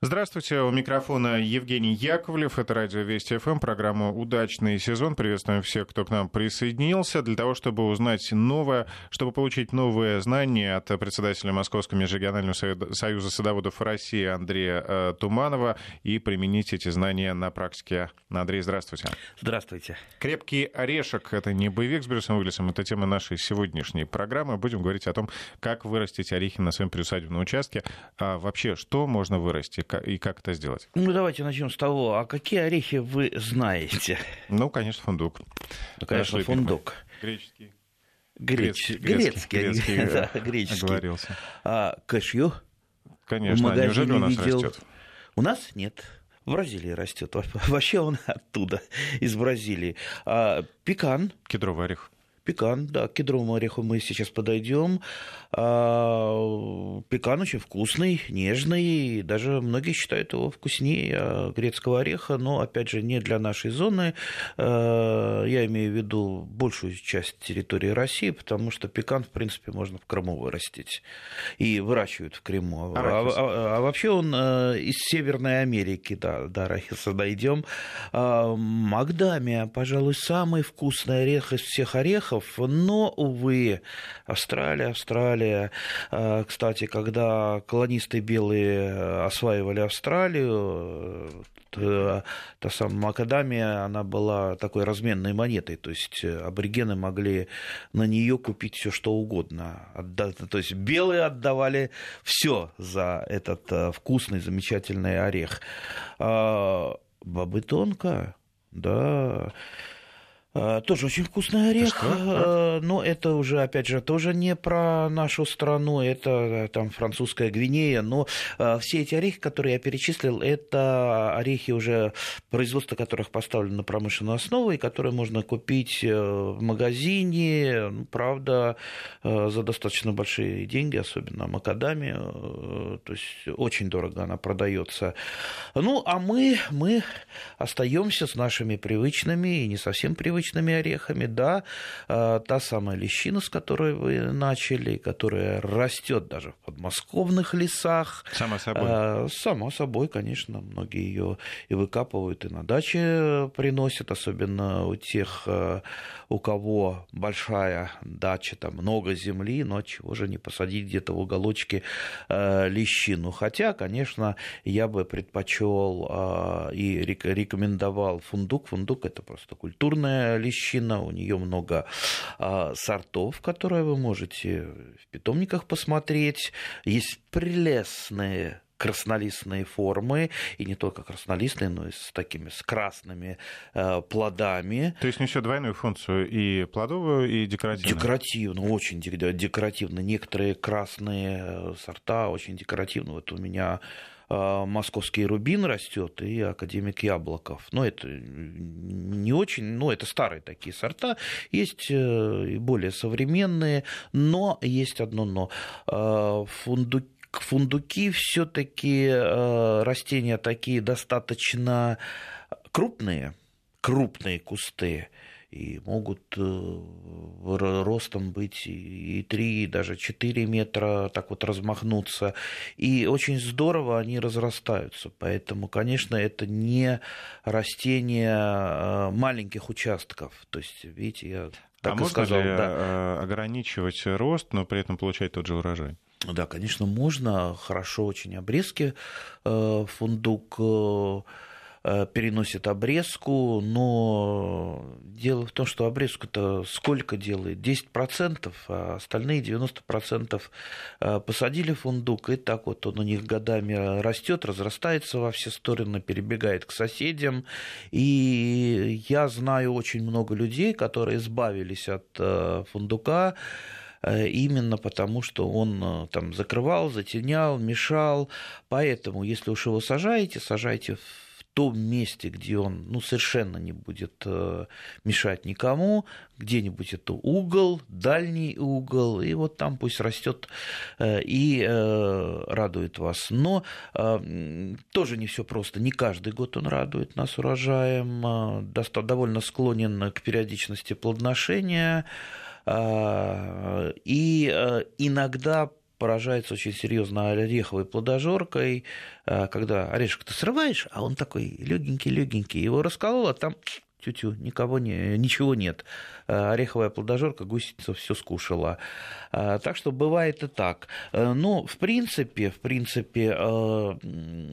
Здравствуйте, у микрофона Евгений Яковлев, это радио Вести ФМ, программа «Удачный сезон». Приветствуем всех, кто к нам присоединился. Для того, чтобы узнать новое, чтобы получить новые знания от председателя Московского межрегионального союза садоводов России Андрея э, Туманова и применить эти знания на практике. Андрей, здравствуйте. Здравствуйте. Крепкий орешек – это не боевик с Брюсом Уиллисом, это тема нашей сегодняшней программы. Будем говорить о том, как вырастить орехи на своем приусадебном участке. А вообще, что можно вырастить? И как это сделать? Ну, давайте начнем с того, а какие орехи вы знаете? Ну, конечно, фундук. Ну, конечно, фундук. Греческий. Греч... Грецкий, грецкий, грецкий, да, греческий. Оговорился. А кэшью? Конечно, а неужели у нас видел... растет? У нас нет. В Бразилии растет. Вообще он оттуда, из Бразилии. А, пекан. Кедровый орех. Пекан, да, к кедровому ореху мы сейчас подойдем. А, пекан очень вкусный, нежный, даже многие считают его вкуснее грецкого ореха, но, опять же, не для нашей зоны. А, я имею в виду большую часть территории России, потому что пекан, в принципе, можно в Крыму вырастить. И выращивают в Крыму. А, а, а вообще он э, из Северной Америки, да, до арахиса дойдем. Магдамия, пожалуй, самый вкусный орех из всех орехов, рисков, но, увы, Австралия, Австралия. А, кстати, когда колонисты белые осваивали Австралию, та самая Макадамия, она была такой разменной монетой, то есть аборигены могли на нее купить все что угодно. То есть белые отдавали все за этот э, вкусный, замечательный орех. А бобы тонко, да, Э, тоже очень вкусный орех, Что? Э, но это уже, опять же, тоже не про нашу страну, это э, там французская Гвинея, но все эти орехи, которые я перечислил, это орехи уже производство которых поставлено на промышленную основу, и которые можно купить в магазине, ну, правда, за достаточно большие деньги, особенно макадами, то есть очень дорого она продается. Ну, а мы, мы остаемся с нашими привычными и не совсем привычными яблочными орехами, да, а, та самая лещина, с которой вы начали, которая растет даже в подмосковных лесах. Само собой. А, само собой, конечно, многие ее и выкапывают, и на даче приносят, особенно у тех, а, у кого большая дача, там много земли, но чего же не посадить где-то в уголочке лещину. Хотя, конечно, я бы предпочел и рекомендовал фундук. Фундук это просто культурная лещина, у нее много а, сортов, которые вы можете в питомниках посмотреть. Есть прелестные краснолистные формы, и не только краснолистные, но и с такими с красными э, плодами. То есть несет двойную функцию и плодовую, и декоративную? Декоративную, очень декоративно. Некоторые красные э, сорта очень декоративны. Вот у меня московский рубин растет и академик Яблоков. Но это не очень, ну, это старые такие сорта. Есть э, и более современные, но есть одно но. А, фундуки фундуки все-таки э, растения такие достаточно крупные, крупные кусты и могут э, ростом быть и 3, и даже 4 метра, так вот размахнуться. И очень здорово они разрастаются. Поэтому, конечно, это не растение э, маленьких участков. То есть, видите, я так а и можно сказал. Ли да. Э, ограничивать рост, но при этом получать тот же урожай? Да, конечно, можно. Хорошо очень обрезки фундук переносит обрезку, но дело в том, что обрезку-то сколько делает? 10%, а остальные 90% э, посадили фундук, и так вот он у них годами растет, разрастается во все стороны, перебегает к соседям. И я знаю очень много людей, которые избавились от э, фундука, именно потому, что он там закрывал, затенял, мешал. Поэтому, если уж его сажаете, сажайте в том месте, где он ну, совершенно не будет э, мешать никому, где-нибудь это угол, дальний угол, и вот там пусть растет э, и э, радует вас. Но тоже не все просто. Не каждый год он радует нас урожаем, довольно склонен к периодичности плодоношения, и иногда поражается очень серьезно ореховой плодожоркой, когда орешек ты срываешь, а он такой легенький-легенький, его расколол, а там тю-тю, никого не, ничего нет. Э, ореховая плодожорка, гусеница все скушала. Э, так что бывает и так. Э, ну, в принципе, в принципе,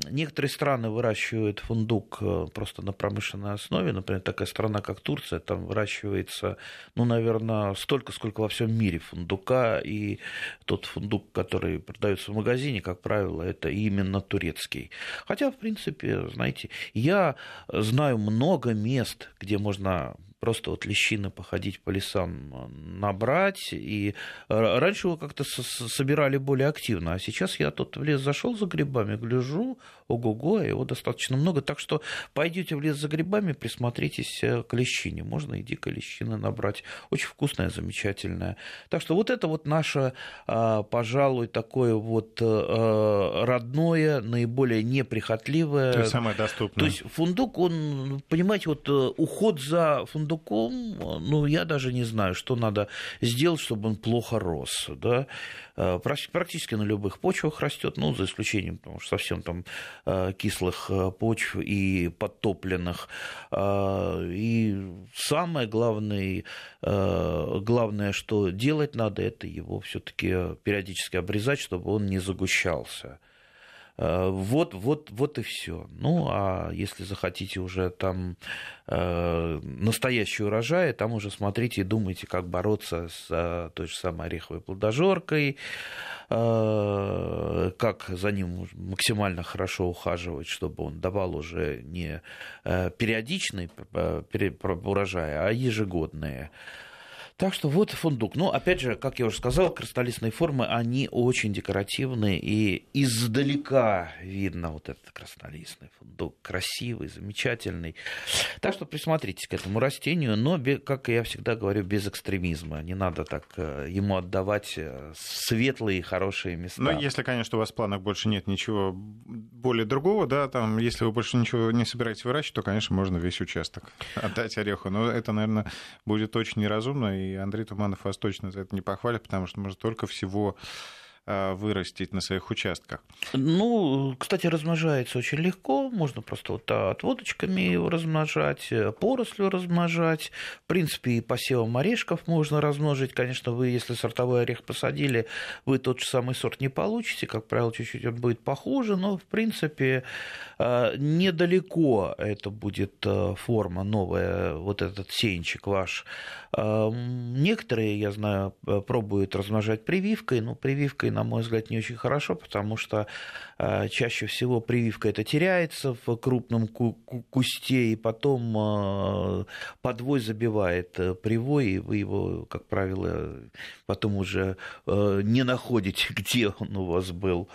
некоторые страны выращивают фундук просто на промышленной основе. Например, такая страна, как Турция, там выращивается, ну, наверное, столько, сколько во всем мире фундука. И тот фундук, который продается в магазине, как правило, это именно турецкий. Хотя, в принципе, знаете, я знаю много мест, где можно просто вот лещины походить по лесам э, набрать. И э, раньше его как-то собирали более активно, а сейчас я тут в лес зашел за грибами, гляжу, ого-го, его достаточно много. Так что пойдете в лес за грибами, присмотритесь э, к лещине. Можно и дикой лещины набрать. Очень вкусная, замечательная. Так что вот это вот наше, пожалуй, такое вот родное, наиболее неприхотливое. То есть самое доступное. То есть фундук, он, понимаете, вот уход за фундуком сундуком, ну, я даже не знаю, что надо сделать, чтобы он плохо рос, да, э, практически на любых почвах растет, ну, за исключением, потому что совсем там э, кислых почв и подтопленных. И самое главное, главное, что делать надо, это его все-таки периодически обрезать, чтобы он не загущался. Э, вот, вот, вот и все. Ну, а если захотите уже там э, настоящий урожай, там уже смотрите и думайте, как бороться с э, той же самой ореховой плодожоркой, э, как за ним максимально хорошо ухаживать, чтобы он давал уже не э, периодичный э, урожай, а ежегодные. Так что вот фундук. Но, опять же, как я уже сказал, кристаллистные формы, они очень декоративные, и издалека видно вот этот кристаллистный фундук. Красивый, замечательный. Так что присмотритесь к этому растению, но, как я всегда говорю, без экстремизма. Не надо так э, ему отдавать э, светлые, хорошие места. Ну, если, конечно, у вас в планах больше нет ничего более другого, да, там, если вы больше ничего не собираетесь выращивать, то, конечно, можно весь участок отдать ореху. Но это, наверное, будет очень неразумно, и Андрей Туманов вас точно за это не похвалит, потому что может только всего вырастить на своих участках? Ну, кстати, размножается очень легко. Можно просто вот отводочками его размножать, э, порослью размножать. В принципе, и посевом орешков можно размножить. Конечно, вы, если сортовой орех посадили, вы тот же самый сорт не получите. Как правило, чуть-чуть он будет похуже, но, в принципе, э, недалеко это будет форма новая, вот этот сеянчик ваш. Некоторые, я знаю, пробуют размножать прививкой, но прививкой на мой взгляд, не очень хорошо, потому что э, чаще всего прививка это теряется в крупном кусте, и потом э, подвой забивает э, привой, и вы его, как правило, потом уже не находите, где он у вас был.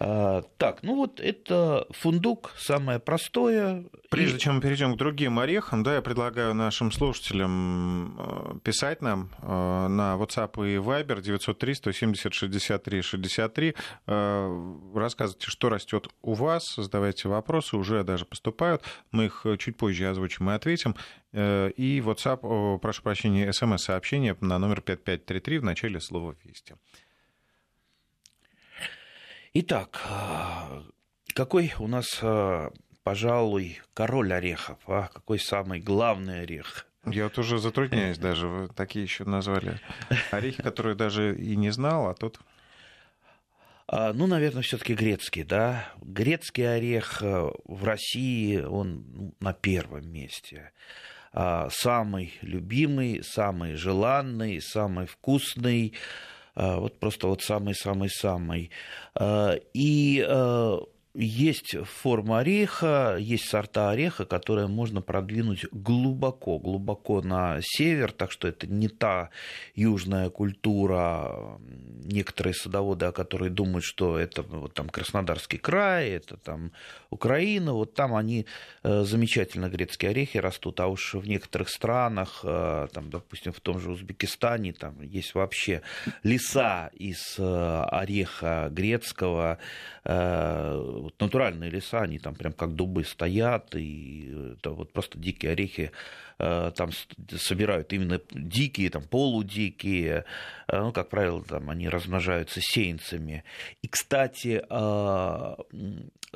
А, так, ну вот это фундук, самое простое. Прежде и... чем мы перейдем к другим орехам, да, я предлагаю нашим слушателям э, писать нам э, на WhatsApp и Viber 903 170 63 63. Рассказывайте, что растет у вас, задавайте вопросы, уже даже поступают. Мы их чуть позже озвучим и ответим. Э, и WhatsApp, прошу прощения, смс-сообщение на номер 5533 в начале слова «Вести». Итак, а, какой у нас, а, пожалуй, король орехов, а какой самый главный орех? Я тоже затрудняюсь даже, вы такие еще назвали орехи, которые даже и не знал, а тут... А, ну, наверное, все-таки грецкий, да. Грецкий орех в России, он ну, на первом месте. Самый любимый, самый желанный, самый вкусный. А, вот просто вот самый-самый-самый. А, и а, есть форма ореха, есть сорта ореха, которые можно продвинуть глубоко, глубоко на север, так что это не та южная культура. Некоторые садоводы, которые думают, что это вот там Краснодарский край, это там Украина, вот там они э, замечательно грецкие орехи растут, а уж в некоторых странах, э, там, допустим, в том же Узбекистане, там есть вообще леса из э, ореха грецкого, вот натуральные леса, они там прям как дубы стоят, и это вот просто дикие орехи э, там собирают именно дикие, там полудикие, э, ну, как правило, там они размножаются сеянцами. И, кстати,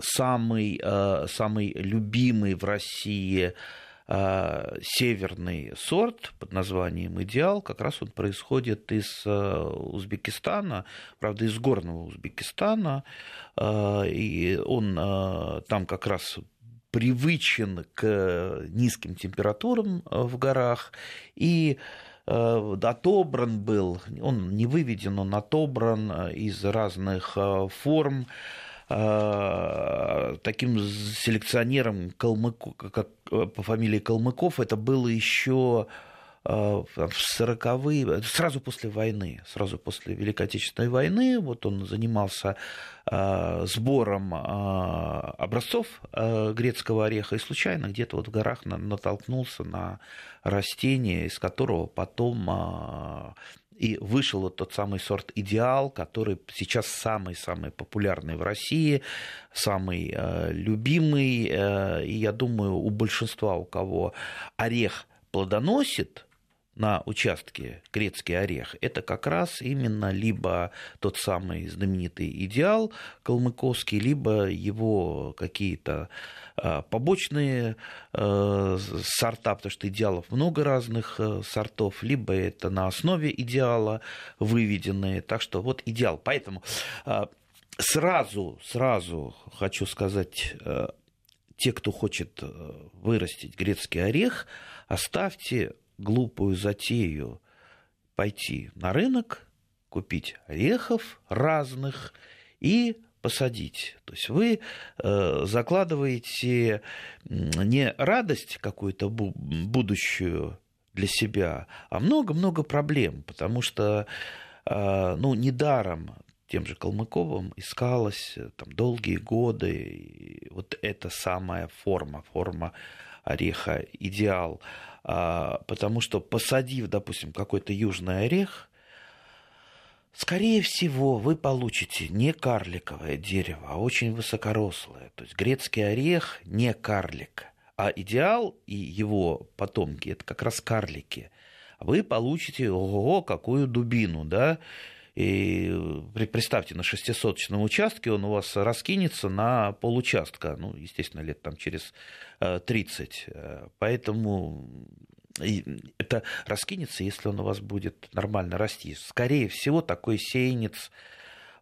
самый, самый любимый в России северный сорт под названием «Идеал», как раз он происходит из а, Узбекистана, правда, из горного Узбекистана, а, и он там как раз привычен к низким температурам в горах, и отобран был, он не выведен, он отобран из разных форм, таким селекционером Калмыку, как, э, по фамилии Калмыков это было еще а, в сороковые, сразу после войны, сразу после Великой Отечественной войны, вот он занимался а, сбором образцов грецкого ореха. И случайно где-то вот в горах натолкнулся на растение, из которого потом и вышел вот тот самый сорт «Идеал», который сейчас самый-самый популярный в России, самый э, любимый. Э, и я думаю, у большинства, у кого орех плодоносит, на участке грецкий орех, это как раз именно либо тот самый знаменитый идеал калмыковский, либо его какие-то а, побочные а, сорта, потому что идеалов много разных а, сортов, либо это на основе идеала выведенные. Так что вот идеал. Поэтому сразу, сразу хочу сказать, те, кто хочет вырастить грецкий орех, оставьте глупую затею пойти на рынок, купить орехов разных и посадить. То есть вы э, закладываете не радость какую-то будущую для себя, а много-много проблем, потому что э, ну, недаром тем же Калмыковым искалась э, там, долгие годы вот эта самая форма, форма ореха, идеал. А, потому что посадив, допустим, какой-то южный орех, скорее всего, вы получите не карликовое дерево, а очень высокорослое. То есть грецкий орех не карлик, а идеал и его потомки – это как раз карлики. Вы получите, ого, какую дубину, да, и представьте, на шестисоточном участке он у вас раскинется на получастка, ну, естественно, лет там через 30. Э, поэтому это раскинется, если он у вас будет нормально расти. Скорее всего, такой сеянец,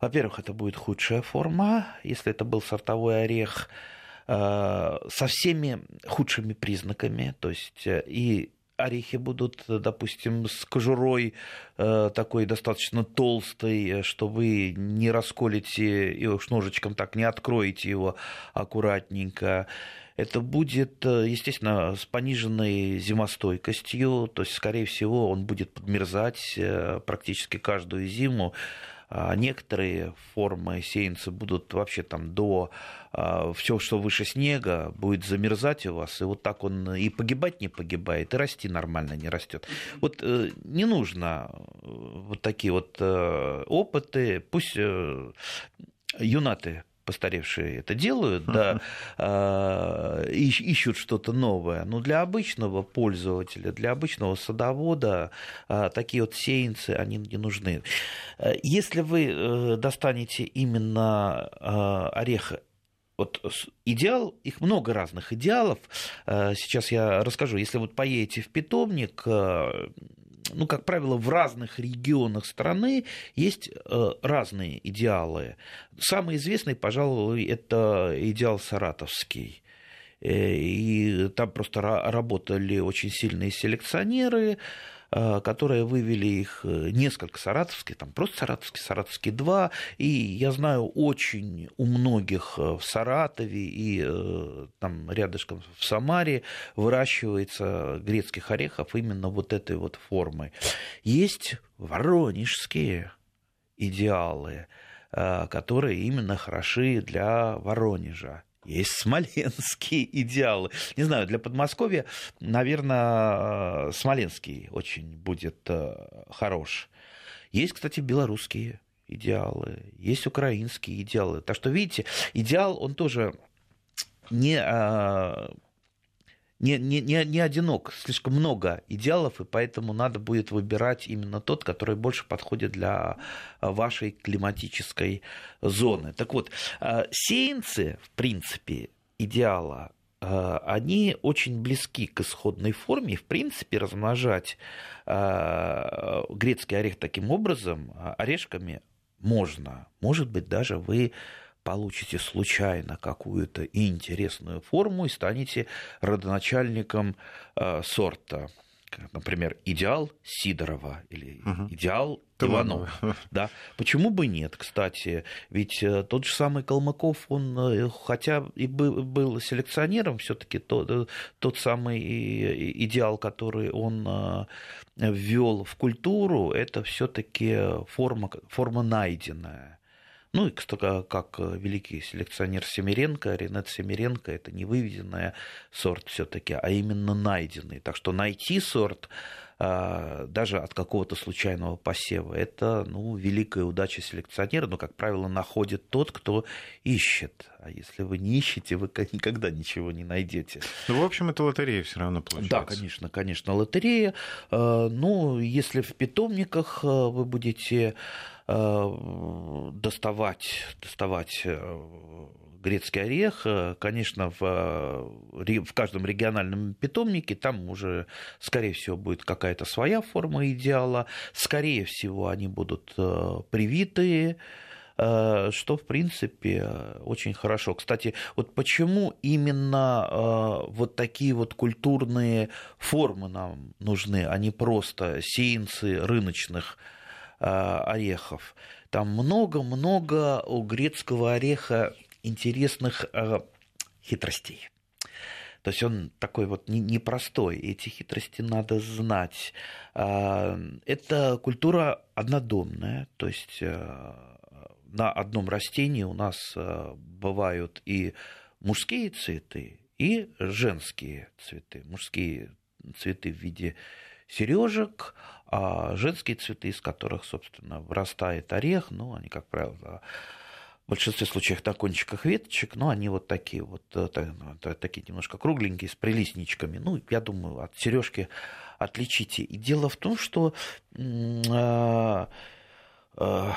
во-первых, это будет худшая форма, если это был сортовой орех, э, со всеми худшими признаками, то есть э, и орехи будут, допустим, с кожурой э, такой достаточно толстой, что вы не расколите и уж ножичком так не откроете его аккуратненько. Это будет, э, естественно, с пониженной зимостойкостью, то есть, скорее всего, он будет подмерзать э, практически каждую зиму. А некоторые формы сеянца будут вообще там до а, все, что выше снега, будет замерзать у вас, и вот так он и погибать не погибает, и расти нормально не растет. Вот э, не нужно э, вот такие вот э, опыты, пусть юнаты постаревшие это делают, да, а, ищут что-то новое. Но для обычного пользователя, для обычного садовода а, такие вот сеянцы, они не нужны. Если вы э, достанете именно а, орех вот идеал, их много разных идеалов. Сейчас я расскажу. Если вот поедете в питомник, ну, как правило, в разных регионах страны есть э, разные идеалы. Самый известный, пожалуй, это идеал саратовский. Э, и там просто работали очень сильные селекционеры, которые вывели их э, несколько саратовских, там просто саратовский, саратовский 2, и я знаю очень у многих э, в Саратове и там рядышком в Самаре выращивается грецких орехов именно вот этой вот формы. Есть воронежские идеалы, которые именно хороши для Воронежа есть смоленские идеалы. Не знаю, для Подмосковья, наверное, э, смоленский очень будет э, хорош. Есть, кстати, белорусские идеалы, есть украинские идеалы. Так что, видите, идеал, он тоже не а, не, не, не, не одинок, слишком много идеалов, и поэтому надо будет выбирать именно тот, который больше подходит для вашей климатической зоны. Так вот, сеянцы, в принципе, идеала, они очень близки к исходной форме. В принципе, размножать грецкий орех таким образом, орешками, можно. Может быть, даже вы получите случайно какую-то интересную форму и станете родоначальником э, сорта. Например, идеал Сидорова или угу. идеал Иванова. Да. Почему бы нет, кстати? Ведь э, тот же самый Калмыков, он, э, хотя и был, был селекционером, все-таки тот, э, тот самый идеал, который он ввел в культуру, это все-таки форма, форма найденная. Ну и как великий селекционер Семиренко, Ренат Семиренко, это не выведенный сорт все-таки, а именно найденный. Так что найти сорт а, даже от какого-то случайного посева. Это ну, великая удача селекционера, но, как правило, находит тот, кто ищет. А если вы не ищете, вы никогда ничего не найдете. Ну, в общем, это лотерея все равно получается. Да, конечно, конечно, лотерея. А, ну, если в питомниках а, вы будете Э, доставать, доставать э, грецкий орех, э, конечно, в, в каждом региональном питомнике там уже, скорее всего, будет какая-то своя форма идеала, скорее всего, они будут привитые, что, в принципе, очень хорошо. Кстати, вот почему именно вот такие вот культурные формы нам нужны, а не просто сеянцы рыночных Э, орехов. Там много-много у грецкого ореха интересных э, хитростей. То есть он такой вот непростой, эти хитрости надо знать. Э, это культура однодомная, то есть на одном растении у нас бывают и мужские цветы, и женские цветы. Мужские цветы в виде сережек, а женские цветы, из которых, собственно, вырастает орех, ну, они, как правило, в большинстве случаев на кончиках веточек, но они вот такие вот, э, такие немножко кругленькие, с прилистничками. Ну, я думаю, от сережки отличите. И дело в том, что э, э,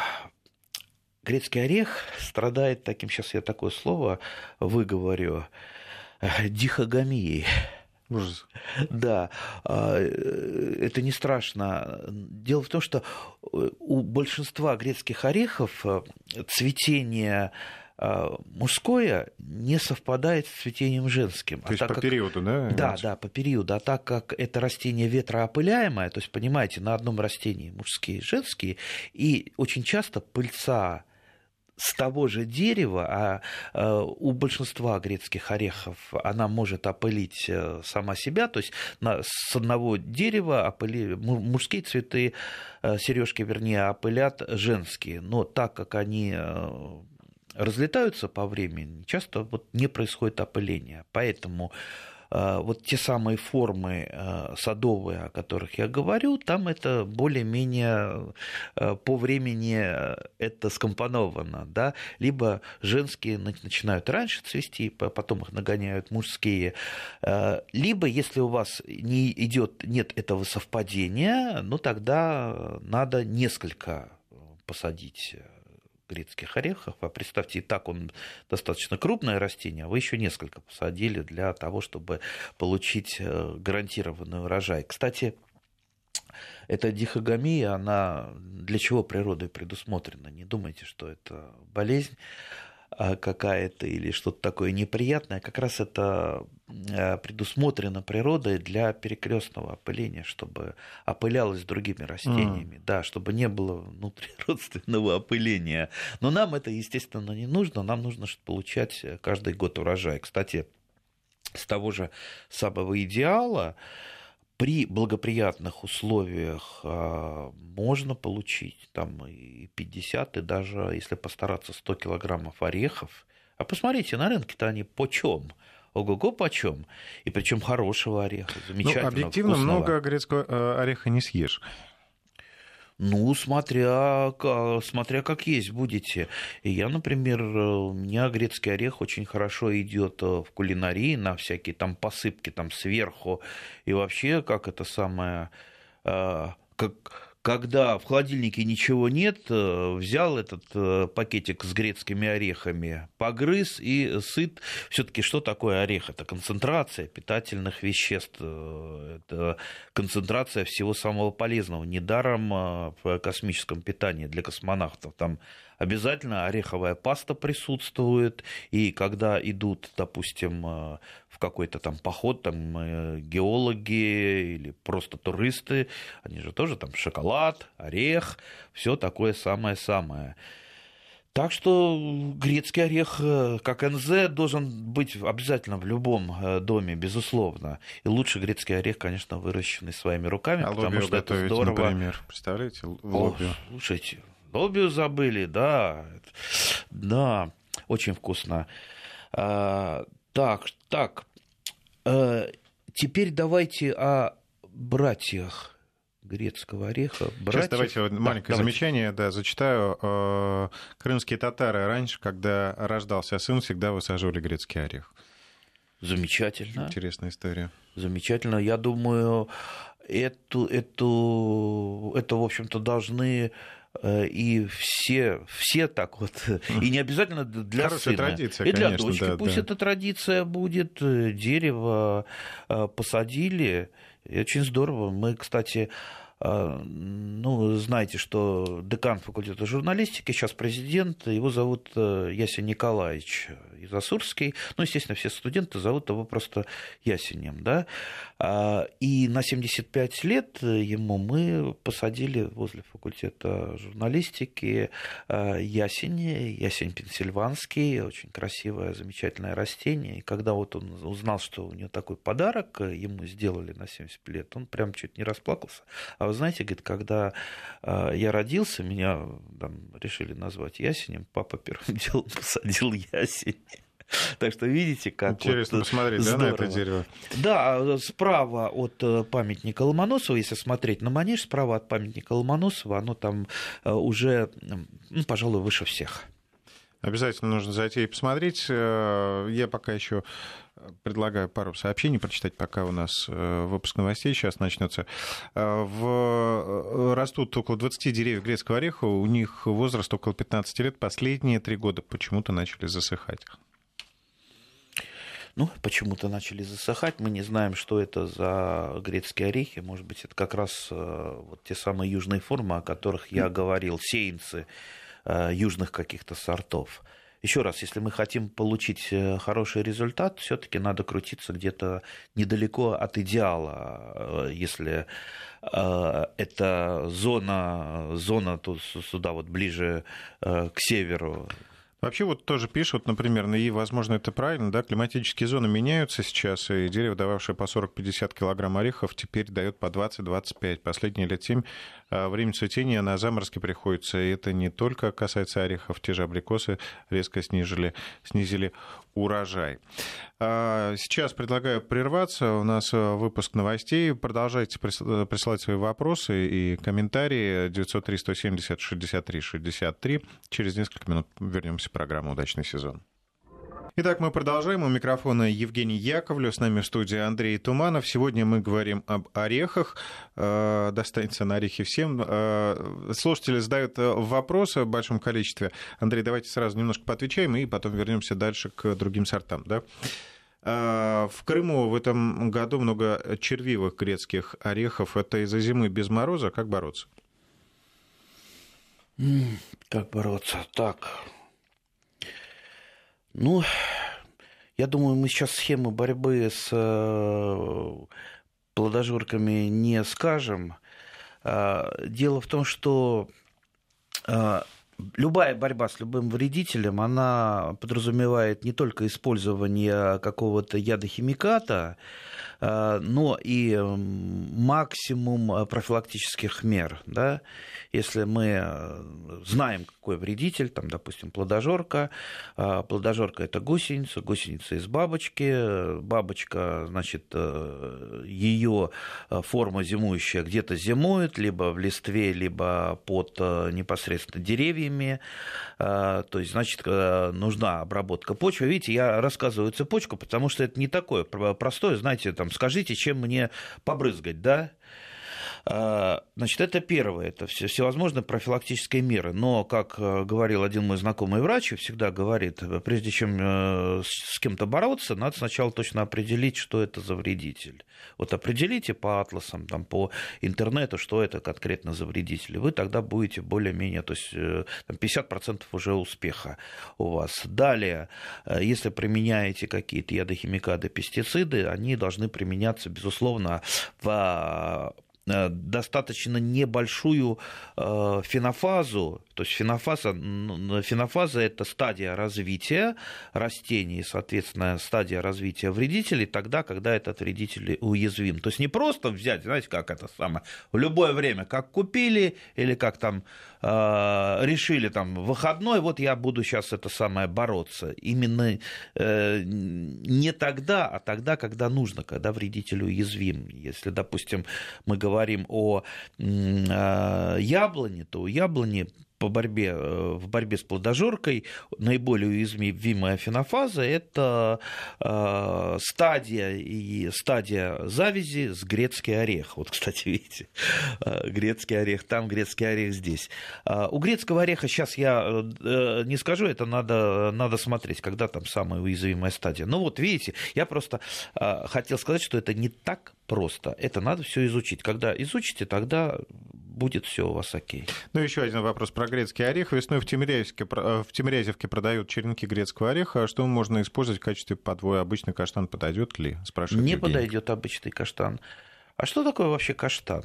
грецкий орех страдает таким, сейчас я такое слово выговорю, дихогамией. Ужас. Да, а, э, это не страшно. Дело в том, что э, у большинства грецких орехов э, цветение мужское не совпадает с цветением женским. То а есть по как... периоду, да? Да, да, по периоду. А так как это растение ветроопыляемое, то есть, понимаете, на одном растении мужские и женские, и очень часто пыльца с того же дерева, а, а у большинства грецких орехов она может опылить э, сама себя, то есть с одного дерева опыли, мужские цветы, э, сережки, вернее, опылят женские, но так как они э, разлетаются по времени, часто вот не происходит опыление, поэтому Э, вот те самые формы э, садовые, о которых я говорю, там это более-менее э, по времени это скомпоновано, да, либо женские начинают раньше цвести, потом их нагоняют мужские, либо если у вас не идет, нет этого совпадения, ну тогда надо несколько посадить грецких орехов. А представьте, и так он достаточно крупное растение, а вы еще несколько посадили для того, чтобы получить э, гарантированный урожай. Кстати, эта дихогамия, она для чего природой предусмотрена? Не думайте, что это болезнь. А, какая-то или что-то такое неприятное, как раз это а, предусмотрено природой для перекрестного опыления, чтобы опылялось другими растениями, mm. да, чтобы не было внутриродственного опыления. Но нам это, естественно, не нужно, нам нужно получать каждый год урожай. Кстати, с того же самого идеала, при благоприятных условиях а, можно получить там и 50, и даже, если постараться, 100 килограммов орехов. А посмотрите, на рынке-то они почем? Ого-го почем. И причем хорошего ореха, ну, замечательного, Ну, объективно вкусного. много грецкого э, ореха не съешь. Ну, смотря, смотря как есть будете. Я, например, у меня грецкий орех очень хорошо идет в кулинарии на всякие там посыпки там сверху. И вообще, как это самое, как когда в холодильнике ничего нет, э, взял этот э, пакетик с грецкими орехами, погрыз и сыт. Все-таки что такое орех? Это концентрация питательных веществ, э, это концентрация всего самого полезного. Недаром в космическом питании для космонавтов там обязательно ореховая паста присутствует, и когда идут, допустим, э, в какой-то там поход, там э, геологи или просто туристы, они же тоже там шоколад, орех, все такое самое-самое. Так что грецкий орех, э, как НЗ, должен быть обязательно в любом доме, безусловно. И лучше грецкий орех, конечно, выращенный своими руками, а потому что это здорово. например, представляете, лобио. О, слушайте, Лобию забыли, да. Да, очень вкусно. А, так, так. А, теперь давайте о братьях грецкого ореха. Братьев... Сейчас давайте вот маленькое да, замечание, давайте. да, зачитаю. Э, крымские татары раньше, когда рождался сын, всегда высаживали грецкий орех. Замечательно. Интересная история. Замечательно. Я думаю, эту, эту, это, в общем-то, должны Э, и все, все так вот, и не обязательно для Хорошая сына. традиция, и для конечно, дочки. Да, Пусть да. эта традиция будет, э, дерево э, посадили, и очень здорово. Мы, кстати, ну, знаете, что декан факультета журналистики, сейчас президент, его зовут Ясен Николаевич Изасурский. Ну, естественно, все студенты зовут его просто Ясенем, да. А, и на 75 лет ему мы посадили возле факультета журналистики а, ясень, ясень пенсильванский, очень красивое, замечательное растение. И когда вот он узнал, что у него такой подарок ему сделали на 70 лет, он прям чуть не расплакался. А знаете, говорит, когда а, я родился, меня там, решили назвать ясенем, папа первым делом посадил ясень. Так что видите, как Интересно вот посмотреть здорово. да, на это дерево. Да, справа от э, памятника Ломоносова, если смотреть на манеж, справа от памятника Ломоносова, оно там э, уже, ну, пожалуй, выше всех. Обязательно нужно зайти и посмотреть. Э, я пока еще предлагаю пару сообщений прочитать, пока у нас выпуск новостей сейчас начнется. В... Растут около 20 деревьев грецкого ореха, у них возраст около 15 лет, последние три года почему-то начали засыхать ну, почему-то начали засыхать. Мы не знаем, что это за грецкие орехи. Может быть, это как раз э, вот те самые южные формы, о которых я говорил, сеянцы э, южных каких-то сортов. Еще раз, если мы хотим получить э, хороший результат, все-таки надо крутиться где-то недалеко от идеала. Если это зона, зона тут сюда вот ближе к северу, Вообще вот тоже пишут, например, ну и, возможно, это правильно, да, климатические зоны меняются сейчас, и дерево, дававшее по 40-50 килограмм орехов, теперь дает по 20-25. Последние лет 7 а, время цветения на заморозки приходится, и это не только касается орехов, те же абрикосы резко снизили, снизили урожай. А, сейчас предлагаю прерваться. У нас а, выпуск новостей. Продолжайте присылать свои вопросы и комментарии. 903-170-63-63. Через несколько минут вернемся программу «Удачный сезон». Итак, мы продолжаем. У микрофона Евгений Яковлев, с нами в студии Андрей Туманов. Сегодня мы говорим об орехах. Э, достанется на орехи всем. Э, слушатели задают э, вопросы в большом количестве. Андрей, давайте сразу немножко поотвечаем и потом вернемся дальше к другим сортам. Да? В Крыму в этом году много червивых грецких орехов. Это из-за зимы без мороза. Как бороться? Как бороться? Так, ну, я думаю, мы сейчас схему борьбы с э, плодожорками не скажем. А, дело в том, что а, Любая борьба с любым вредителем, она подразумевает не только использование какого-то ядохимиката, Э, но и максимум э, профилактических мер. Да? Если мы э, знаем, какой вредитель, там, допустим, плодожорка, плодожорка – это гусеница, гусеница из бабочки, бабочка, значит, ее форма зимующая где-то зимует, либо в листве, либо под непосредственно деревьями, то есть, значит, нужна обработка почвы. Видите, я рассказываю цепочку, потому что это не такое простое, знаете, там, скажите, чем мне побрызгать, да? А, значит, это первое, это все, всевозможные профилактические меры. Но, как э, говорил один мой знакомый врач, всегда говорит, прежде чем э, с кем-то бороться, надо сначала точно определить, что это за вредитель. Вот определите по атласам, там, по интернету, что это конкретно за вредитель. Вы тогда будете более-менее, то есть э, там, 50% уже успеха у вас. Далее, если применяете какие-то ядохимикаты, пестициды, они должны применяться, безусловно, в Э, достаточно небольшую э, фенофазу, то есть фенофаза, фенофаза – это стадия развития растений, соответственно, стадия развития вредителей тогда, когда этот вредитель уязвим. То есть не просто взять, знаете, как это самое, в любое время, как купили или как там э, решили там выходной, вот я буду сейчас это самое бороться. Именно э, не тогда, а тогда, когда нужно, когда вредитель уязвим. Если, допустим, мы говорим о э, яблоне, то у яблони по борьбе, э, в борьбе с плодожоркой наиболее уязвимая фенофаза – это э, стадия, и стадия завязи с грецкий орех. Вот, кстати, видите, грецкий орех там, грецкий орех здесь. У грецкого ореха сейчас я не скажу, это надо, надо смотреть, когда там самая уязвимая стадия. Ну вот, видите, я просто хотел сказать, что это не так просто. Это надо все изучить. Когда изучите, тогда будет все у вас окей. Ну, еще один вопрос про грецкий орех. Весной в Тимирязевке, в Тимирязевке продают черенки грецкого ореха. Что можно использовать в качестве подвоя? Обычный каштан подойдет ли? Спрашивает Не Евгений. подойдет обычный каштан. А что такое вообще каштан?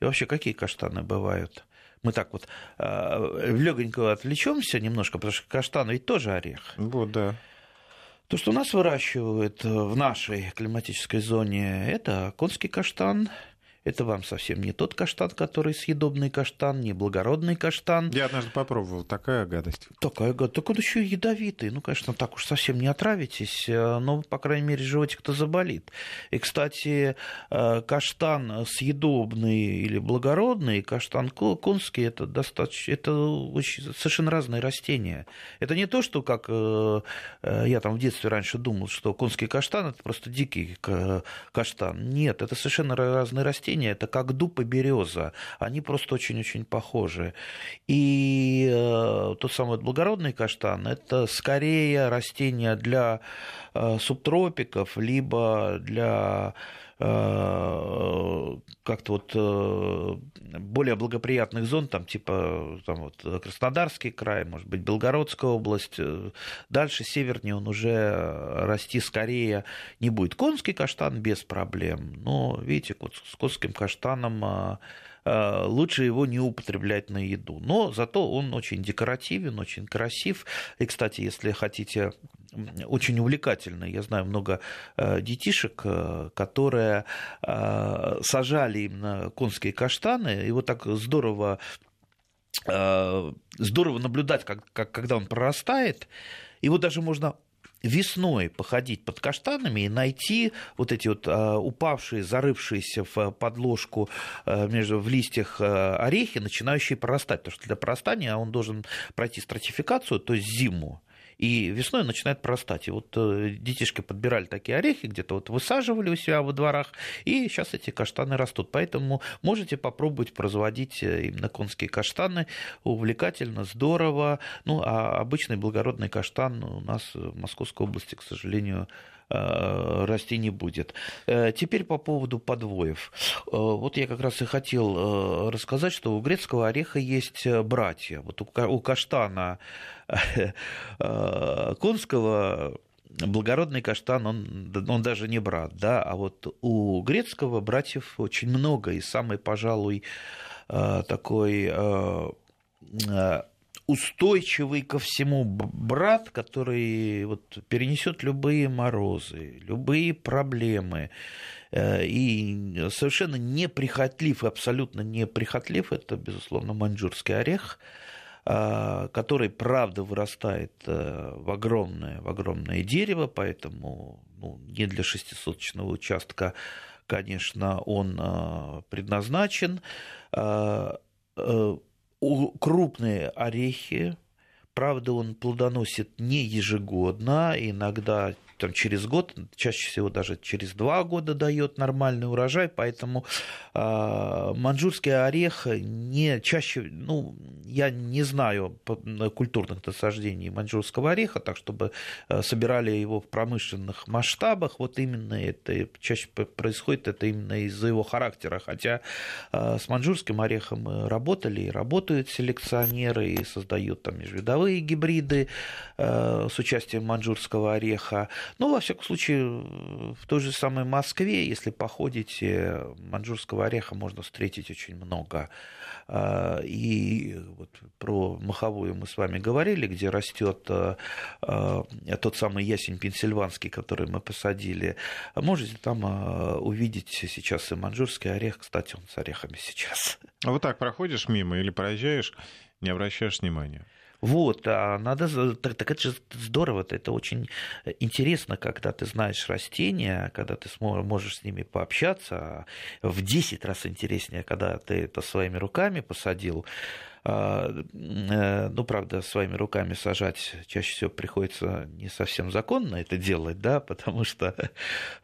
И вообще, какие каштаны бывают? Мы так вот э, в легонькую отвлечемся немножко, потому что каштан ведь тоже орех. Вот, да. То, что нас выращивают в нашей климатической зоне, это конский каштан, это вам совсем не тот каштан, который съедобный каштан, не благородный каштан. Я однажды попробовал, такая гадость. Такая гадость. Так он еще и ядовитый. Ну, конечно, так уж совсем не отравитесь, э, но, по крайней мере, животик-то заболит. И, кстати, э, каштан съедобный или благородный, каштан конский, это достаточно, это очень, совершенно разные растения. Это не то, что, как э, я там в детстве раньше думал, что конский каштан это просто дикий каштан. Нет, это совершенно разные растения растения, это как дуб и береза. Они просто очень-очень похожи. И э, тот самый благородный каштан – это скорее растение для э, субтропиков, либо для как-то вот э, более благоприятных зон, там типа там вот Краснодарский край, может быть, Белгородская область, э, дальше севернее он уже расти скорее не будет. Конский каштан без проблем, но видите, вот с конским каштаном лучше его не употреблять на еду. Но зато он очень декоративен, очень красив. И, кстати, если хотите очень увлекательный. Я знаю много э, детишек, э, которые э, сажали именно конские каштаны, и вот так здорово здорово наблюдать, как, как, когда он прорастает. Его даже можно весной походить под каштанами и найти вот эти вот упавшие, зарывшиеся в подложку между, в листьях орехи, начинающие прорастать. Потому что для прорастания он должен пройти стратификацию, то есть зиму и весной начинает прорастать. И вот э, детишки подбирали такие орехи, где-то вот высаживали у себя во дворах, и сейчас эти каштаны растут. Поэтому можете попробовать производить э, именно конские каштаны. Увлекательно, здорово. Ну, а обычный благородный каштан у нас в Московской области, к сожалению, Э, расти не будет. Теперь по поводу подвоев. Вот я как раз и хотел рассказать, что у грецкого ореха есть братья. Вот у каштана конского благородный каштан, он, он даже не брат, да, а вот у грецкого братьев очень много, и самый, пожалуй, такой устойчивый ко всему брат, который вот перенесет любые морозы, любые проблемы, э, и совершенно неприхотлив, абсолютно неприхотлив, это, безусловно, маньчжурский орех, э, который, правда, вырастает э, в огромное, в огромное дерево, поэтому ну, не для шестисоточного участка, конечно, он предназначен. Крупные орехи, правда, он плодоносит не ежегодно, иногда там, через год, чаще всего даже через два года дает нормальный урожай, поэтому э, манжурский орех не чаще, ну, я не знаю культурных насаждений манжурского ореха, так чтобы э, собирали его в промышленных масштабах, вот именно это чаще происходит это именно из-за его характера, хотя э, с манжурским орехом работали и работают селекционеры и создают там межвидовые гибриды э, с участием манжурского ореха, ну, во всяком случае, в той же самой Москве, если походите, манжурского ореха можно встретить очень много. А, и вот про маховую мы с вами говорили, где растет а, а, тот самый ясень пенсильванский, который мы посадили. Можете там увидеть сейчас и манжурский орех. Кстати, он с орехами сейчас. А вот так проходишь мимо или проезжаешь, не обращаешь внимания? Вот, а надо, так, так это же здорово, это очень интересно, когда ты знаешь растения, когда ты можешь с ними пообщаться, в 10 раз интереснее, когда ты это своими руками посадил, а, ну, правда, своими руками сажать чаще всего приходится не совсем законно это делать, да, потому что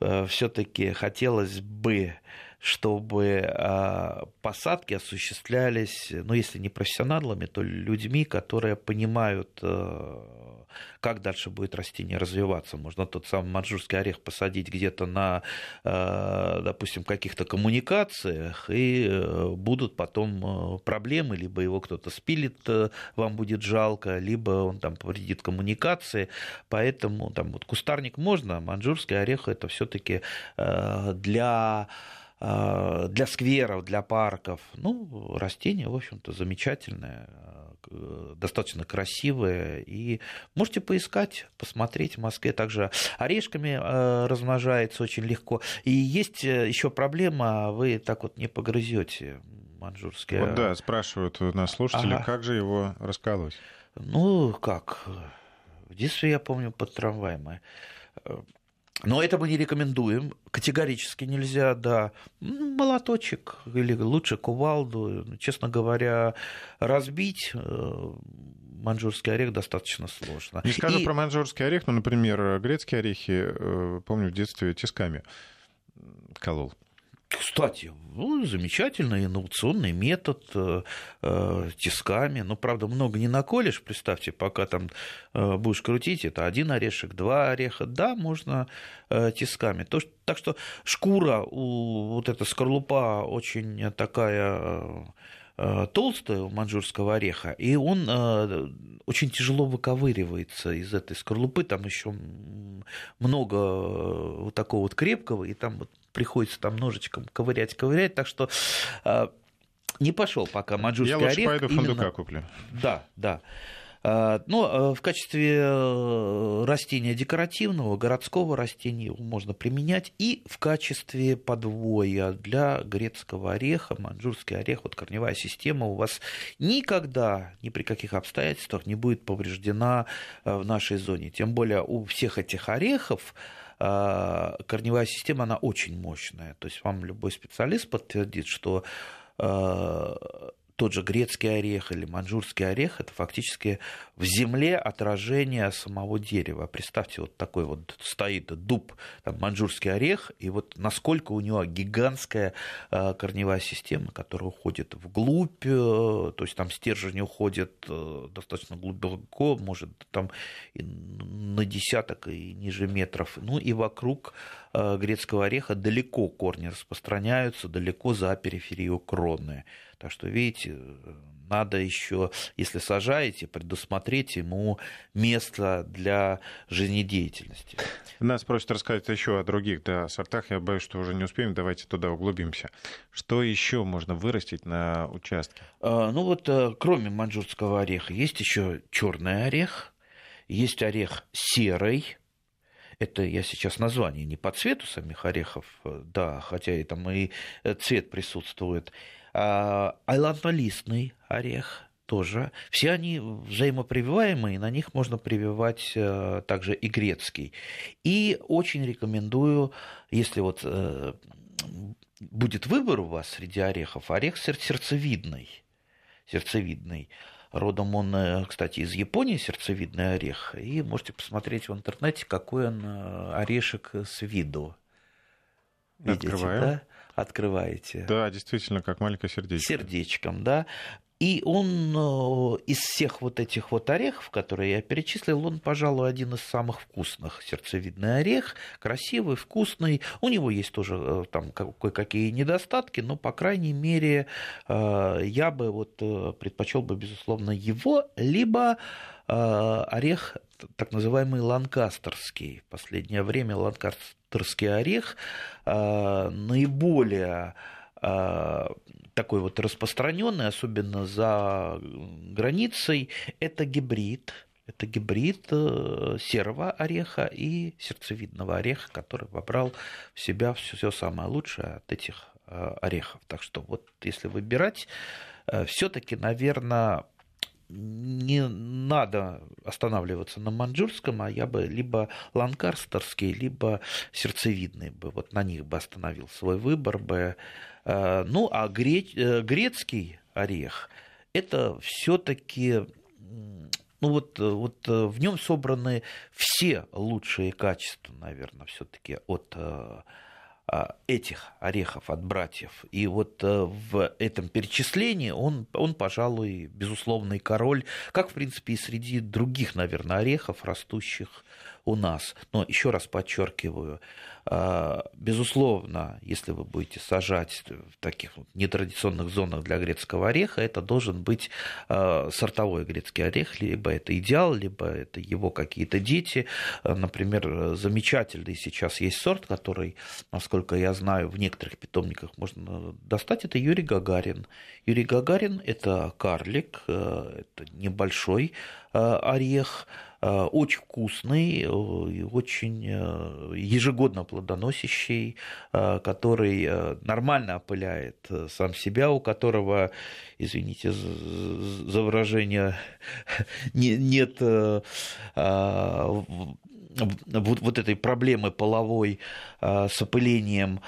э, все-таки хотелось бы чтобы а, посадки осуществлялись, ну, если не профессионалами, то людьми, которые понимают, э, как дальше будет растение развиваться. Можно тот самый манжурский орех посадить где-то на, э, допустим, каких-то коммуникациях, и э, будут потом проблемы, либо его кто-то спилит, вам будет жалко, либо он там повредит коммуникации. Поэтому там вот кустарник можно, а манжурский орех это все-таки для для скверов, для парков. Ну, растение, в общем-то, замечательное, э, достаточно красивое. И можете поискать, посмотреть в Москве. Также орешками э, размножается очень легко. И есть э, еще проблема, вы так вот не погрызете манжурский. Вот да, спрашивают нас слушатели, ага. как же его расколоть? Ну, как? В детстве, я помню, под трамваем но это мы не рекомендуем, категорически нельзя, да. Молоточек или лучше кувалду, честно говоря, разбить э, манжурский орех достаточно сложно. Не скажу И... про манжурский орех, но, например, грецкие орехи, э, помню, в детстве тисками колол. Кстати, ну, замечательный инновационный метод э, э, тисками. Ну, правда, много не наколешь, представьте, пока там э, будешь крутить, это один орешек, два ореха. Да, можно э, тисками. То, так что шкура, у, вот эта скорлупа очень такая Э, толстая у манжурского ореха, и он э, очень тяжело выковыривается из этой скорлупы, там еще много э, вот такого вот крепкого, и там вот приходится там ножичком ковырять, ковырять, так что не пошел пока манжурский Я орех. Я лучше пойду фундука именно... куплю. Да, да. А, но э, в качестве э, растения декоративного, городского растения его можно применять и в качестве подвоя для грецкого ореха, манжурский орех, вот корневая система у вас никогда, ни при каких обстоятельствах не будет повреждена э, в нашей зоне. Тем более у всех этих орехов корневая система, она очень мощная. То есть вам любой специалист подтвердит, что тот же грецкий орех или манжурский орех, это фактически в земле отражение самого дерева. Представьте, вот такой вот стоит дуб, там, манжурский орех, и вот насколько у него гигантская э, корневая система, которая уходит вглубь, э, то есть там стержень уходит э, достаточно глубоко, может там на десяток и ниже метров, ну и вокруг грецкого ореха далеко корни распространяются, далеко за периферию кроны. Так что, видите, надо еще, если сажаете, предусмотреть ему место для жизнедеятельности. Нас просят рассказать еще о других да, сортах. Я боюсь, что уже не успеем. Давайте туда углубимся. Что еще можно вырастить на участке? А, ну вот, э, кроме маньчжурского ореха, есть еще черный орех, есть орех серый, это я сейчас название не по цвету самих орехов, э, да, хотя и там и э, цвет присутствует. А, айланднолистный орех тоже. Все они взаимопрививаемые, на них можно прививать э, также и грецкий. И очень рекомендую, если вот будет выбор у вас среди орехов, орех сердцевидный. Сердцевидный. Родом он, э, кстати, из Японии, сердцевидный орех. И можете посмотреть в интернете, какой он э, орешек с виду. Видите, Открываем. да? Открываете. Да, действительно, как маленькое сердечко. Сердечком, да. И он э, из всех вот этих вот орехов, которые я перечислил, он, пожалуй, один из самых вкусных. Сердцевидный орех, красивый, вкусный. У него есть тоже э, там кое-какие недостатки, но, по крайней мере, э, я бы вот предпочел бы, безусловно, его, либо орех так называемый ланкастерский. В последнее время ланкастерский орех наиболее такой вот распространенный, особенно за границей, это гибрид. Это гибрид э, серого ореха и сердцевидного ореха, который вобрал в себя все самое лучшее от этих э, орехов. Так что вот если выбирать, э, все-таки, наверное, не надо останавливаться на маньчжурском, а я бы либо ланкастерский, либо сердцевидный бы, вот на них бы остановил свой выбор бы. Э, ну, а э, грецкий орех – это все-таки ну вот, вот в нем собраны все лучшие качества, наверное, все-таки от а, этих орехов от братьев. И вот э, в этом перечислении он, он, пожалуй, безусловный король, как, в принципе, и среди других, наверное, орехов, растущих у нас. Но еще раз подчеркиваю, а, безусловно, если вы будете сажать в таких нетрадиционных зонах для грецкого ореха, это должен быть а, сортовой грецкий орех, либо это идеал, либо это его какие-то дети. А, например, замечательный сейчас есть сорт, который, насколько я знаю, в некоторых питомниках можно достать, это Юрий Гагарин. Юрий Гагарин – это карлик, это небольшой орех, очень вкусный, э, очень э, ежегодно плодоносящий, который нормально опыляет сам себя, у которого, извините за выражение, нет вот этой проблемы половой с опылением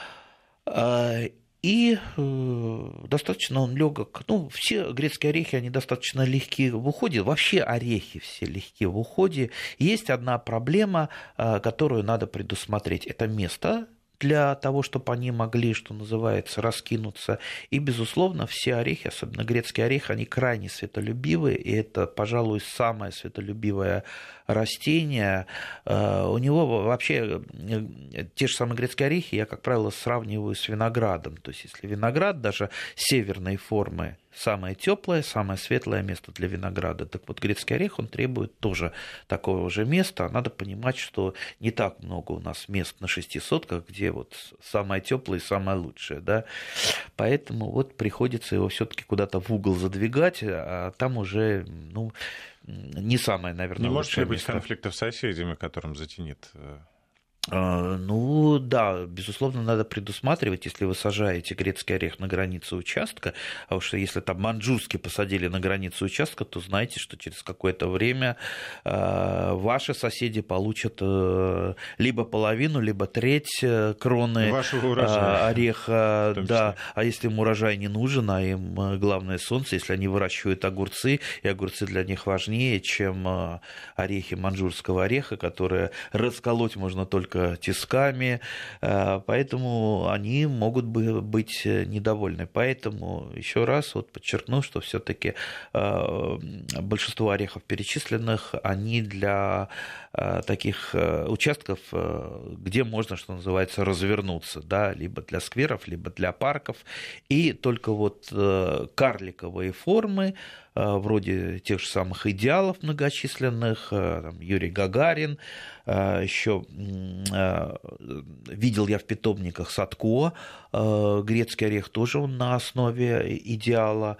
и э, достаточно он легок. Ну, все грецкие орехи, они достаточно легкие в уходе. Вообще орехи все легкие в уходе. Есть одна проблема, э, которую надо предусмотреть. Это место, для того, чтобы они могли, что называется, раскинуться. И, безусловно, все орехи, особенно грецкий орех, они крайне светолюбивые, и это, пожалуй, самое светолюбивое растение. Э, у него вообще э, те же самые грецкие орехи я, как правило, сравниваю с виноградом. То есть, если виноград даже северной формы самое теплое, самое светлое место для винограда. Так вот, грецкий орех, он требует тоже такого же места. Надо понимать, что не так много у нас мест на шести сотках, где вот самое теплое и самое лучшее. Да? Поэтому вот приходится его все-таки куда-то в угол задвигать, а там уже ну, не самое, наверное, Не может ли быть конфликтов с соседями, которым затянет э, ну да, безусловно, надо предусматривать, если вы сажаете грецкий орех на границе участка, а уж если там манджурский посадили на границе участка, то знайте, что через какое-то время а, ваши соседи получат э, либо половину, либо треть э, кроны урожая, ореха. Да, а если им урожай не нужен, а им э, главное солнце, если они выращивают огурцы, и огурцы для них важнее, чем орехи манджурского ореха, которые расколоть можно только только тисками, поэтому они могут быть недовольны. Поэтому еще раз вот подчеркну, что все-таки большинство орехов перечисленных, они для таких участков, где можно, что называется, развернуться, да, либо для скверов, либо для парков, и только вот карликовые формы, Э, вроде тех же самых идеалов многочисленных, э, там, Юрий Гагарин, э, еще видел я в питомниках Садко, грецкий орех тоже он на основе идеала.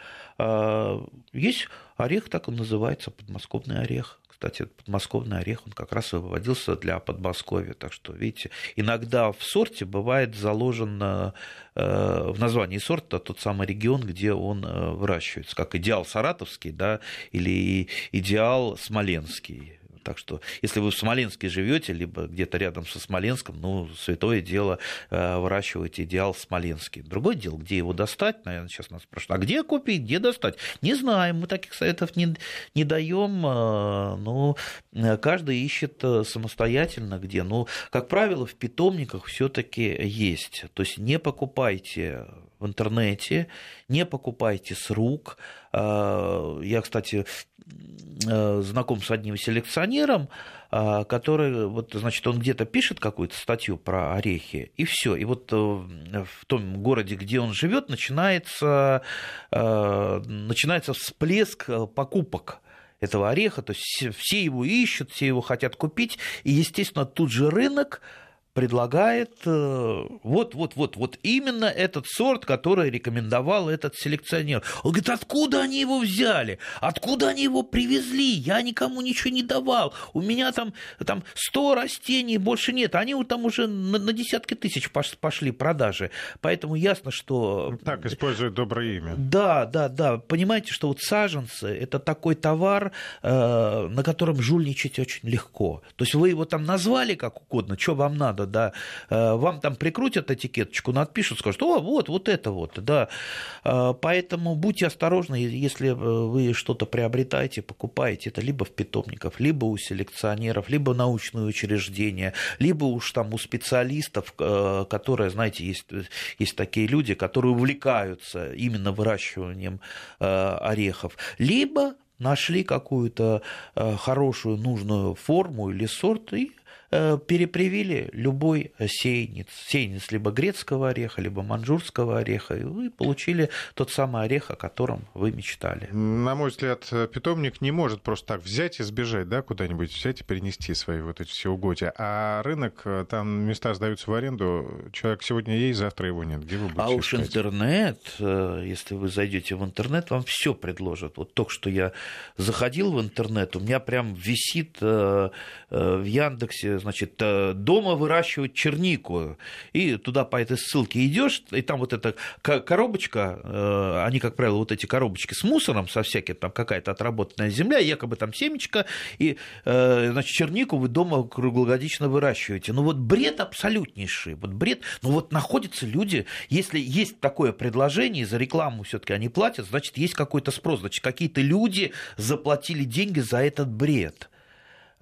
Есть орех, так он называется, подмосковный орех. Кстати, подмосковный орех, он как раз выводился для Подмосковья. Так что, видите, иногда в сорте бывает заложен э, в названии сорта тот самый регион, где он э, выращивается, как идеал саратовский, да, или идеал смоленский. Так что, если вы в Смоленске живете, либо где-то рядом со Смоленском, ну, святое дело э, выращивать идеал смоленский. Другое дело, где его достать, наверное, сейчас нас спрашивают, а где купить, где достать? Не знаем, мы таких советов не, не даем, э, но каждый ищет э, самостоятельно где. Ну, как правило, в питомниках все-таки есть. То есть не покупайте в интернете, не покупайте с рук. Я, кстати, Э, знаком с одним селекционером, э, который, вот, значит, он где-то пишет какую-то статью про орехи, и все. И вот э, в том городе, где он живет, начинается, начинается всплеск покупок этого ореха, то есть все его ищут, все его хотят купить, и, естественно, тут же рынок предлагает вот, вот, вот, вот именно этот сорт, который рекомендовал этот селекционер. Он говорит, откуда они его взяли? Откуда они его привезли? Я никому ничего не давал. У меня там, там 100 растений, больше нет. Они там уже на, на десятки тысяч пошли продажи. Поэтому ясно, что... Так, используют доброе имя. Да, да, да. Понимаете, что вот саженцы – это такой товар, э, на котором жульничать очень легко. То есть вы его там назвали как угодно, что вам надо, года, да, э, вам там прикрутят этикеточку, надпишут, скажут, о, вот, вот это вот, да. Э, поэтому будьте осторожны, если вы что-то приобретаете, покупаете, это либо в питомниках, либо у селекционеров, либо научные учреждения, либо уж там у специалистов, э, которые, знаете, есть, есть такие люди, которые увлекаются именно выращиванием орехов, либо нашли какую-то хорошую, нужную форму или сорт и Э, перепривили любой сеянец, сеянец либо грецкого ореха, либо манжурского ореха, и вы получили тот самый орех, о котором вы мечтали. На мой взгляд, питомник не может просто так взять и сбежать, да, куда-нибудь взять и перенести свои вот эти все угодья. А рынок, э, там места сдаются в аренду, человек сегодня есть, завтра его нет. Где вы будете А уж искать? интернет, э, если вы зайдете в интернет, вам все предложат. Вот только что я заходил в интернет, у меня прям висит в Яндексе значит, э, дома выращивать чернику. И туда по этой ссылке идешь, и там вот эта коробочка, э, они, как правило, вот эти коробочки с мусором, со всяким, там какая-то отработанная земля, якобы там семечко, и, э, значит, чернику вы дома круглогодично выращиваете. Ну вот бред абсолютнейший, вот бред. Ну вот находятся люди, если есть такое предложение, за рекламу все таки они платят, значит, есть какой-то спрос, значит, какие-то люди заплатили деньги за этот бред.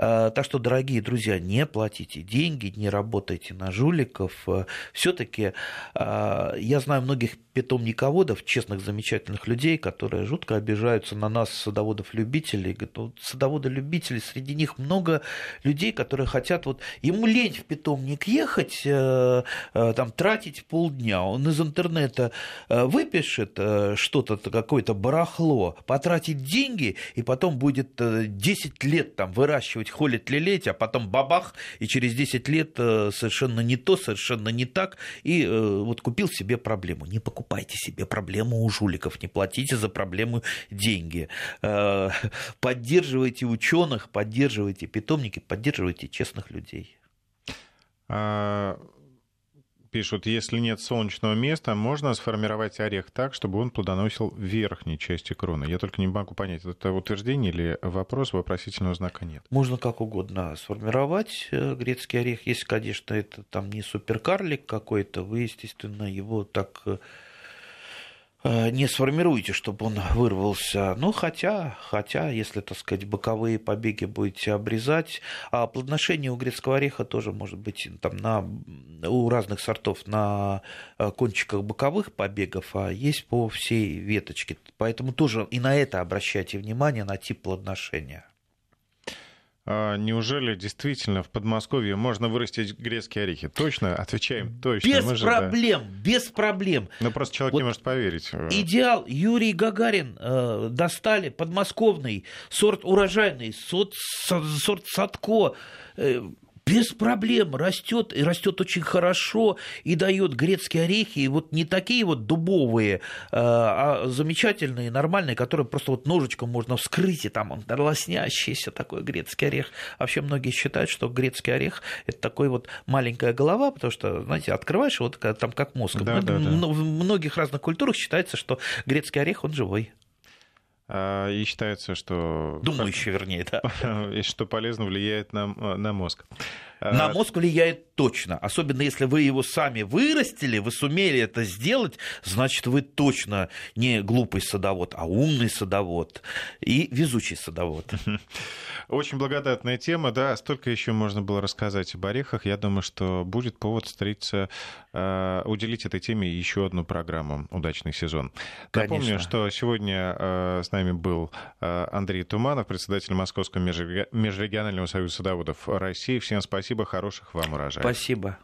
А, так что, дорогие друзья, не платите деньги, не работайте на жуликов. А, Все-таки а, я знаю многих питомниководов, честных, замечательных людей, которые жутко обижаются на нас, садоводов-любителей. Говорят, ну, садоводы-любители, среди них много людей, которые хотят, вот ему лень в питомник ехать, э, э, там, тратить полдня. Он из интернета э, выпишет что-то, какое-то барахло, потратит деньги, и потом будет 10 лет там выращивать, холить, лелеять, а потом бабах, и через 10 лет совершенно не то, совершенно не так, и вот купил себе проблему. Не покупай покупайте себе проблему у жуликов, не платите за проблему деньги. Э, поддерживайте ученых, поддерживайте питомники, поддерживайте честных людей. Пишут, если нет солнечного места, можно сформировать орех так, чтобы он плодоносил верхней части кроны. Я только не могу понять, это утверждение или вопрос, вопросительного знака нет. Можно как угодно сформировать э, грецкий орех. Если, конечно, это там не суперкарлик какой-то, вы, естественно, его так Э, не сформируете, чтобы он вырвался. Ну, хотя, хотя, если, так сказать, боковые побеги будете обрезать, а плодоношение у грецкого ореха тоже может быть там на, у разных сортов на э, кончиках боковых побегов, а есть по всей веточке. Поэтому тоже и на это обращайте внимание, на тип плодоношения. А неужели действительно в Подмосковье можно вырастить грецкие орехи? Точно? Отвечаем, точно. Без Мы проблем, да. без проблем. Ну, просто человек вот не может поверить. Идеал Юрий Гагарин э, достали подмосковный сорт урожайный, сорт, сорт Садко. Э, без проблем растет, и растет очень хорошо, и дает грецкие орехи, и вот не такие вот дубовые, а, а замечательные, нормальные, которые просто вот ножичком можно вскрыть, и там он лоснящийся такой грецкий орех. Вообще многие считают, что грецкий орех – это такой вот маленькая голова, потому что, знаете, открываешь его, там как мозг. Да, да, да. В многих разных культурах считается, что грецкий орех, он живой. А, и считается, что... Думающий, вернее, да. И что полезно влияет на, на мозг. На а, мозг влияет точно. Особенно если вы его сами вырастили, вы сумели это сделать, значит, вы точно не глупый садовод, а умный садовод и везучий садовод. Очень благодатная тема, да, столько еще можно было рассказать об орехах. Я думаю, что будет повод встретиться, э, уделить этой теме еще одну программу «Удачный сезон». Конечно. Напомню, что сегодня э, с нами был э, Андрей Туманов, председатель Московского межрегионального союза садоводов России. Всем спасибо спасибо, хороших вам урожаев. Спасибо.